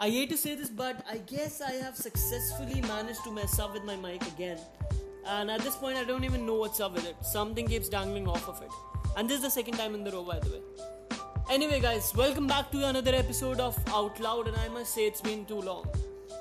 I hate to say this, but I guess I have successfully managed to mess up with my mic again. And at this point, I don't even know what's up with it. Something keeps dangling off of it. And this is the second time in the row, by the way. Anyway, guys, welcome back to another episode of Out Loud, and I must say it's been too long.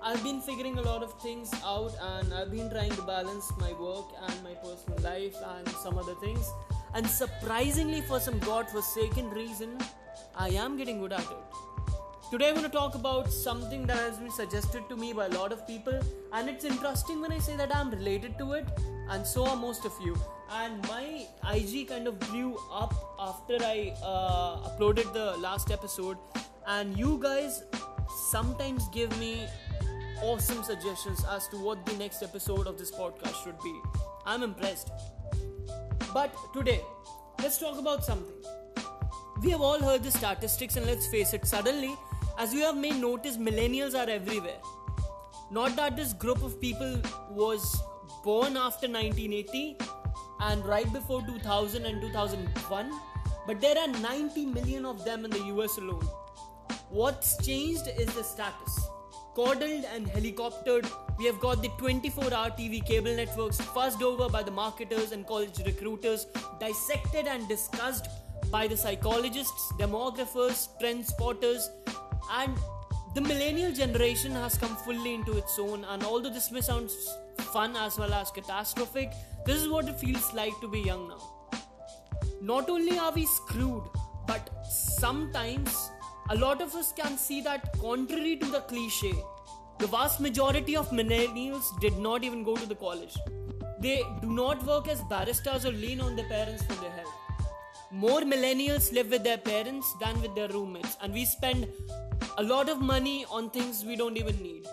I've been figuring a lot of things out, and I've been trying to balance my work and my personal life and some other things. And surprisingly, for some god-forsaken reason, I am getting good at it. Today I'm going to talk about something that has been suggested to me by a lot of people, and it's interesting when I say that I'm related to it, and so are most of you. And my IG kind of blew up after I uh, uploaded the last episode, and you guys sometimes give me awesome suggestions as to what the next episode of this podcast should be. I'm impressed. But today, let's talk about something. We have all heard the statistics, and let's face it, suddenly as you have may notice, millennials are everywhere. Not that this group of people was born after 1980 and right before 2000 and 2001, but there are 90 million of them in the US alone. What's changed is the status. Coddled and helicoptered, we have got the 24 hour TV cable networks fussed over by the marketers and college recruiters, dissected and discussed by the psychologists, demographers, trend spotters, and the millennial generation has come fully into its own. And although this may sound fun as well as catastrophic this is what it feels like to be young now. Not only are we screwed but sometimes a lot of us can see that contrary to the cliche the vast majority of millennials did not even go to the college. They do not work as barristers or lean on their parents for their help more millennials live with their parents than with their roommates and we spend a lot of money on things we don't even need.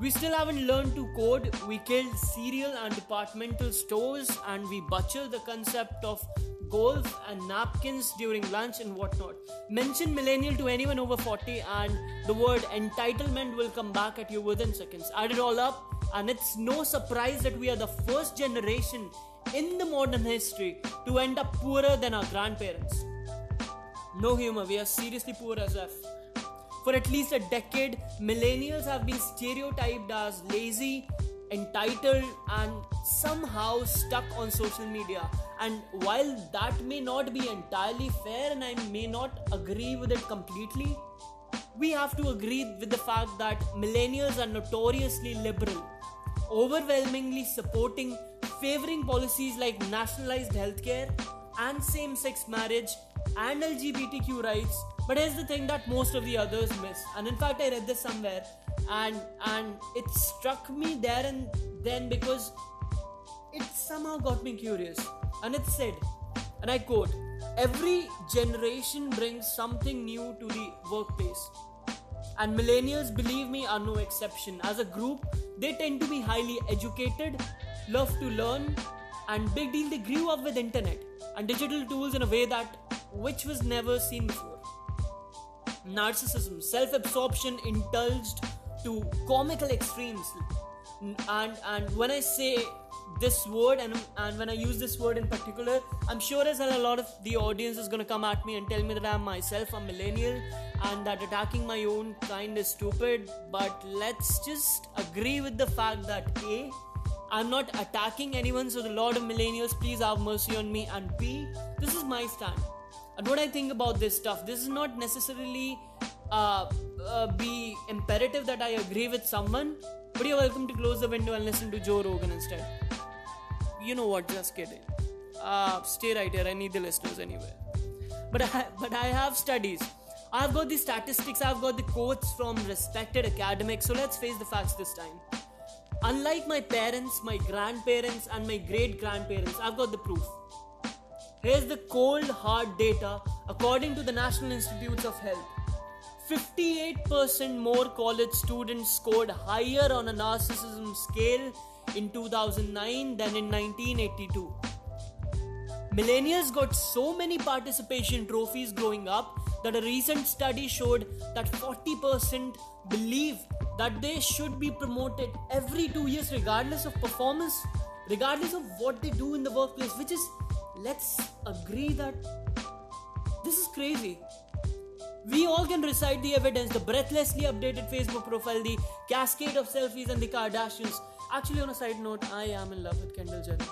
We still haven't learned to code. We kill cereal and departmental stores, and we butcher the concept of golf and napkins during lunch and whatnot. Mention millennial to anyone over 40, and the word entitlement will come back at you within seconds. Add it all up, and it's no surprise that we are the first generation in the modern history to end up poorer than our grandparents. No humor, we are seriously poor as F. For at least a decade, millennials have been stereotyped as lazy, entitled, and somehow stuck on social media. And while that may not be entirely fair and I may not agree with it completely, we have to agree with the fact that millennials are notoriously liberal, overwhelmingly supporting, favoring policies like nationalized healthcare and same sex marriage and LGBTQ rights. But here's the thing that most of the others miss. And in fact, I read this somewhere, and and it struck me there and then because it somehow got me curious. And it said, and I quote: "Every generation brings something new to the workplace." And millennials, believe me, are no exception. As a group, they tend to be highly educated, love to learn, and big deal they grew up with internet and digital tools in a way that which was never seen before. Narcissism, self absorption indulged to comical extremes. And, and when I say this word and, and when I use this word in particular, I'm sure as a lot of the audience is gonna come at me and tell me that I'm myself a millennial and that attacking my own kind is stupid. But let's just agree with the fact that A, I'm not attacking anyone, so the Lord of Millennials, please have mercy on me. And B, this is my stand and what I think about this stuff. This is not necessarily uh, uh, be imperative that I agree with someone, but you're welcome to close the window and listen to Joe Rogan instead. You know what? Just kidding. Uh, stay right here. I need the listeners anyway. But I, but I have studies. I've got the statistics. I've got the quotes from respected academics. So let's face the facts this time. Unlike my parents, my grandparents, and my great grandparents, I've got the proof. Here's the cold hard data according to the National Institutes of Health. 58% more college students scored higher on a narcissism scale in 2009 than in 1982. Millennials got so many participation trophies growing up that a recent study showed that 40% believe that they should be promoted every two years, regardless of performance, regardless of what they do in the workplace, which is let's agree that this is crazy. We all can recite the evidence, the breathlessly updated Facebook profile, the cascade of selfies, and the Kardashians. Actually, on a side note, I am in love with Kendall Jenner.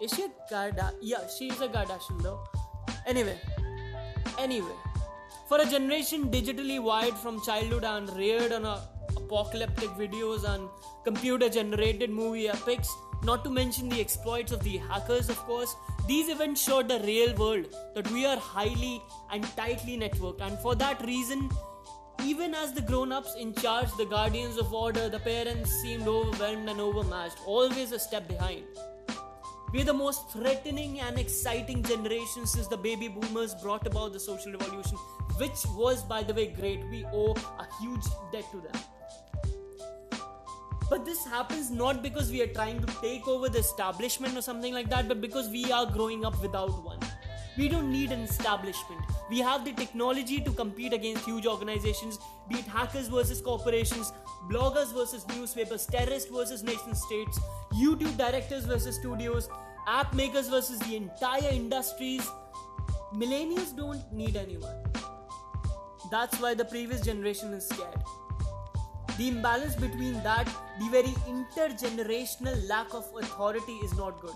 Is she a Kardashian? Yeah, she is a Kardashian though. Anyway, anyway, for a generation digitally wired from childhood and reared on apocalyptic videos and computer generated movie epics, not to mention the exploits of the hackers, of course, these events showed the real world that we are highly and tightly networked, and for that reason, even as the grown ups in charge, the guardians of order, the parents seemed overwhelmed and overmatched, always a step behind. We're the most threatening and exciting generation since the baby boomers brought about the social revolution, which was, by the way, great. We owe a huge debt to them. But this happens not because we are trying to take over the establishment or something like that, but because we are growing up without one. We don't need an establishment. We have the technology to compete against huge organizations, be it hackers versus corporations, bloggers versus newspapers, terrorists versus nation states, YouTube directors versus studios, app makers versus the entire industries. Millennials don't need anyone. That's why the previous generation is scared. The imbalance between that, the very intergenerational lack of authority is not good.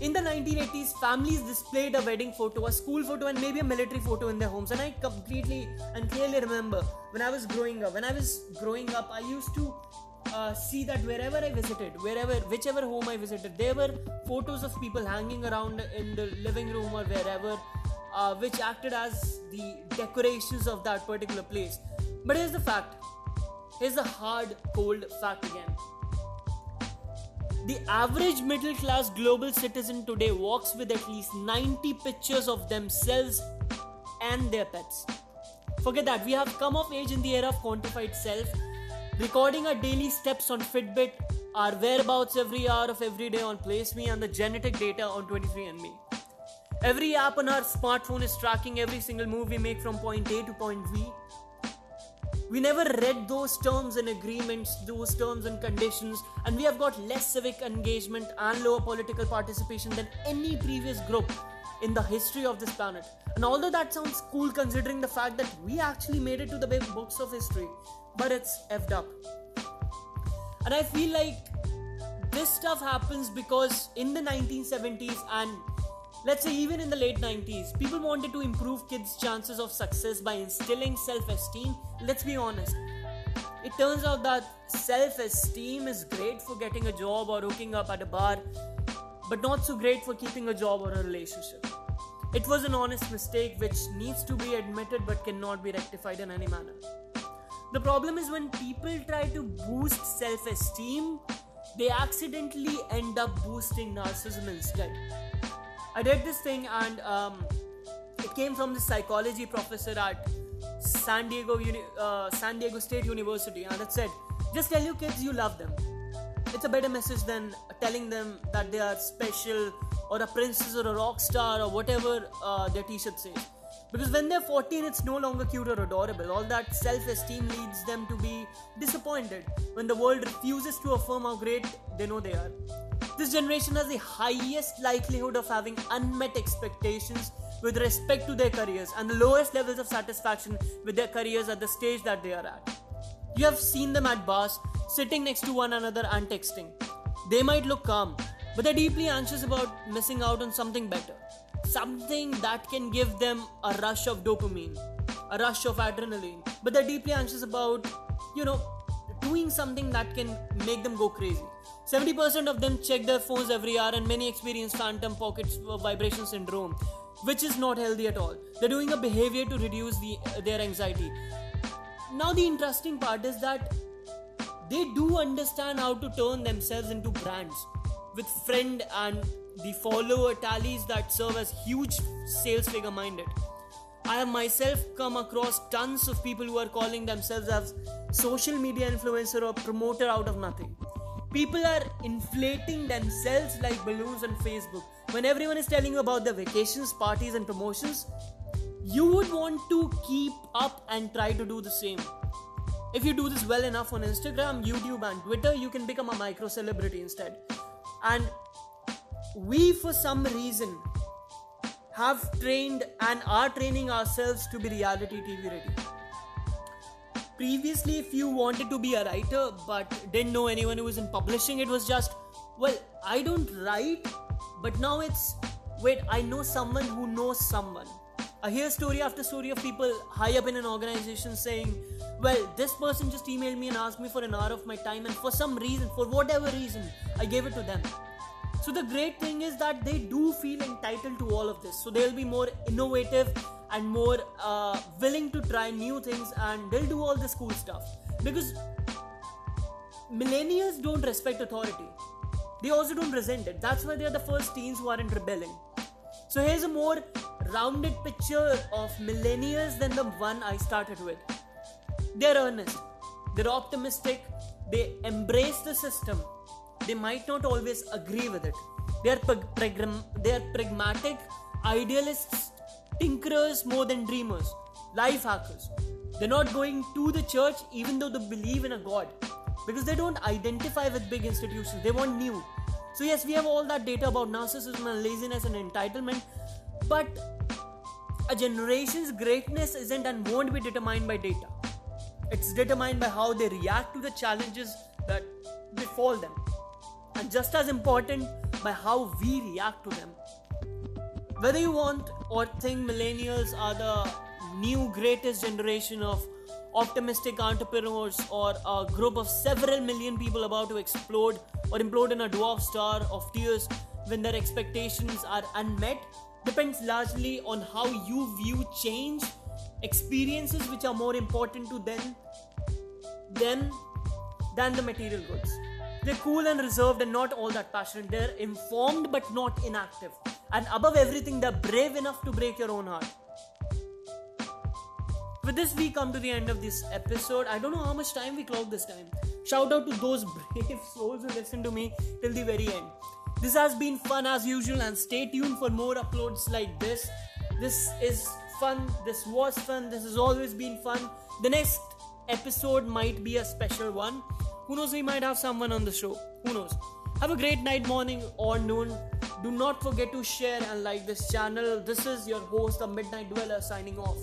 In the 1980s, families displayed a wedding photo, a school photo, and maybe a military photo in their homes. And I completely and clearly remember when I was growing up. When I was growing up, I used to uh, see that wherever I visited, wherever, whichever home I visited, there were photos of people hanging around in the living room or wherever, uh, which acted as the decorations of that particular place. But here's the fact Here's the hard, cold fact again. The average middle class global citizen today walks with at least 90 pictures of themselves and their pets. Forget that, we have come of age in the era of quantified self, recording our daily steps on Fitbit, our whereabouts every hour of every day on PlaceMe, and the genetic data on 23andMe. Every app on our smartphone is tracking every single move we make from point A to point B. we never read those terms and agreements, those terms and conditions, and we have got less civic engagement and lower political participation than any previous group in the history of this planet. And although that sounds cool considering the fact that we actually made it to the big books of history, but it's effed up. And I feel like this stuff happens because in the 1970s and Let's say, even in the late 90s, people wanted to improve kids' chances of success by instilling self esteem. Let's be honest. It turns out that self esteem is great for getting a job or hooking up at a bar, but not so great for keeping a job or a relationship. It was an honest mistake which needs to be admitted but cannot be rectified in any manner. The problem is when people try to boost self esteem, they accidentally end up boosting narcissism instead. I did this thing and um, it came from the psychology professor at San Diego Uni- uh, San Diego State University and it said just tell your kids you love them. It's a better message than telling them that they are special or a princess or a rock star or whatever uh, their t-shirt says. Because when they're 14, it's no longer cute or adorable. All that self esteem leads them to be disappointed when the world refuses to affirm how great they know they are. This generation has the highest likelihood of having unmet expectations with respect to their careers and the lowest levels of satisfaction with their careers at the stage that they are at. You have seen them at bars, sitting next to one another and texting. They might look calm, but they're deeply anxious about missing out on something better. Something that can give them a rush of dopamine, a rush of adrenaline. But they're deeply anxious about, you know, doing something that can make them go crazy. 70% of them check their phones every hour, and many experience phantom pocket vibration syndrome, which is not healthy at all. They're doing a behavior to reduce the, their anxiety. Now, the interesting part is that they do understand how to turn themselves into brands with friend and the follower tallies that serve as huge sales figure minded. I have myself come across tons of people who are calling themselves as social media influencer or promoter out of nothing. People are inflating themselves like balloons on Facebook. When everyone is telling you about their vacations, parties, and promotions, you would want to keep up and try to do the same. If you do this well enough on Instagram, YouTube, and Twitter, you can become a micro celebrity instead. And we, for some reason, have trained and are training ourselves to be reality TV ready. Previously, if you wanted to be a writer but didn't know anyone who was in publishing, it was just, well, I don't write, but now it's, wait, I know someone who knows someone. I hear story after story of people high up in an organization saying, well, this person just emailed me and asked me for an hour of my time, and for some reason, for whatever reason, I gave it to them. So the great thing is that they do feel entitled to all of this. So they'll be more innovative and more uh, willing to try new things and they'll do all this cool stuff. Because millennials don't respect authority. They also don't resent it. That's why they're the first teens who aren't rebelling. So here's a more rounded picture of millennials than the one I started with. They're earnest, they're optimistic, they embrace the system, they might not always agree with it. They are, prag- they are pragmatic, idealists, tinkerers more than dreamers, life hackers. They're not going to the church even though they believe in a God because they don't identify with big institutions, they want new. So, yes, we have all that data about narcissism and laziness and entitlement, but a generation's greatness isn't and won't be determined by data. It's determined by how they react to the challenges that befall them and just as important by how we react to them. Whether you want or think millennials are the new greatest generation of optimistic entrepreneurs or a group of several million people about to explode or implode in a dwarf star of tears when their expectations are unmet depends largely on how you view change, experiences which are more important to them, them than the material goods. They're cool and reserved and not all that passionate. They're informed but not inactive. And above everything, they're brave enough to break your own heart. With this, we come to the end of this episode. I don't know how much time we clocked this time. Shout out to those brave souls who listen to me till the very end. This has been fun as usual, and stay tuned for more uploads like this. This is fun. This was fun. This has always been fun. The next episode might be a special one. Who knows, we might have someone on the show. Who knows? Have a great night, morning, or noon. Do not forget to share and like this channel. This is your host, the Midnight Dweller, signing off.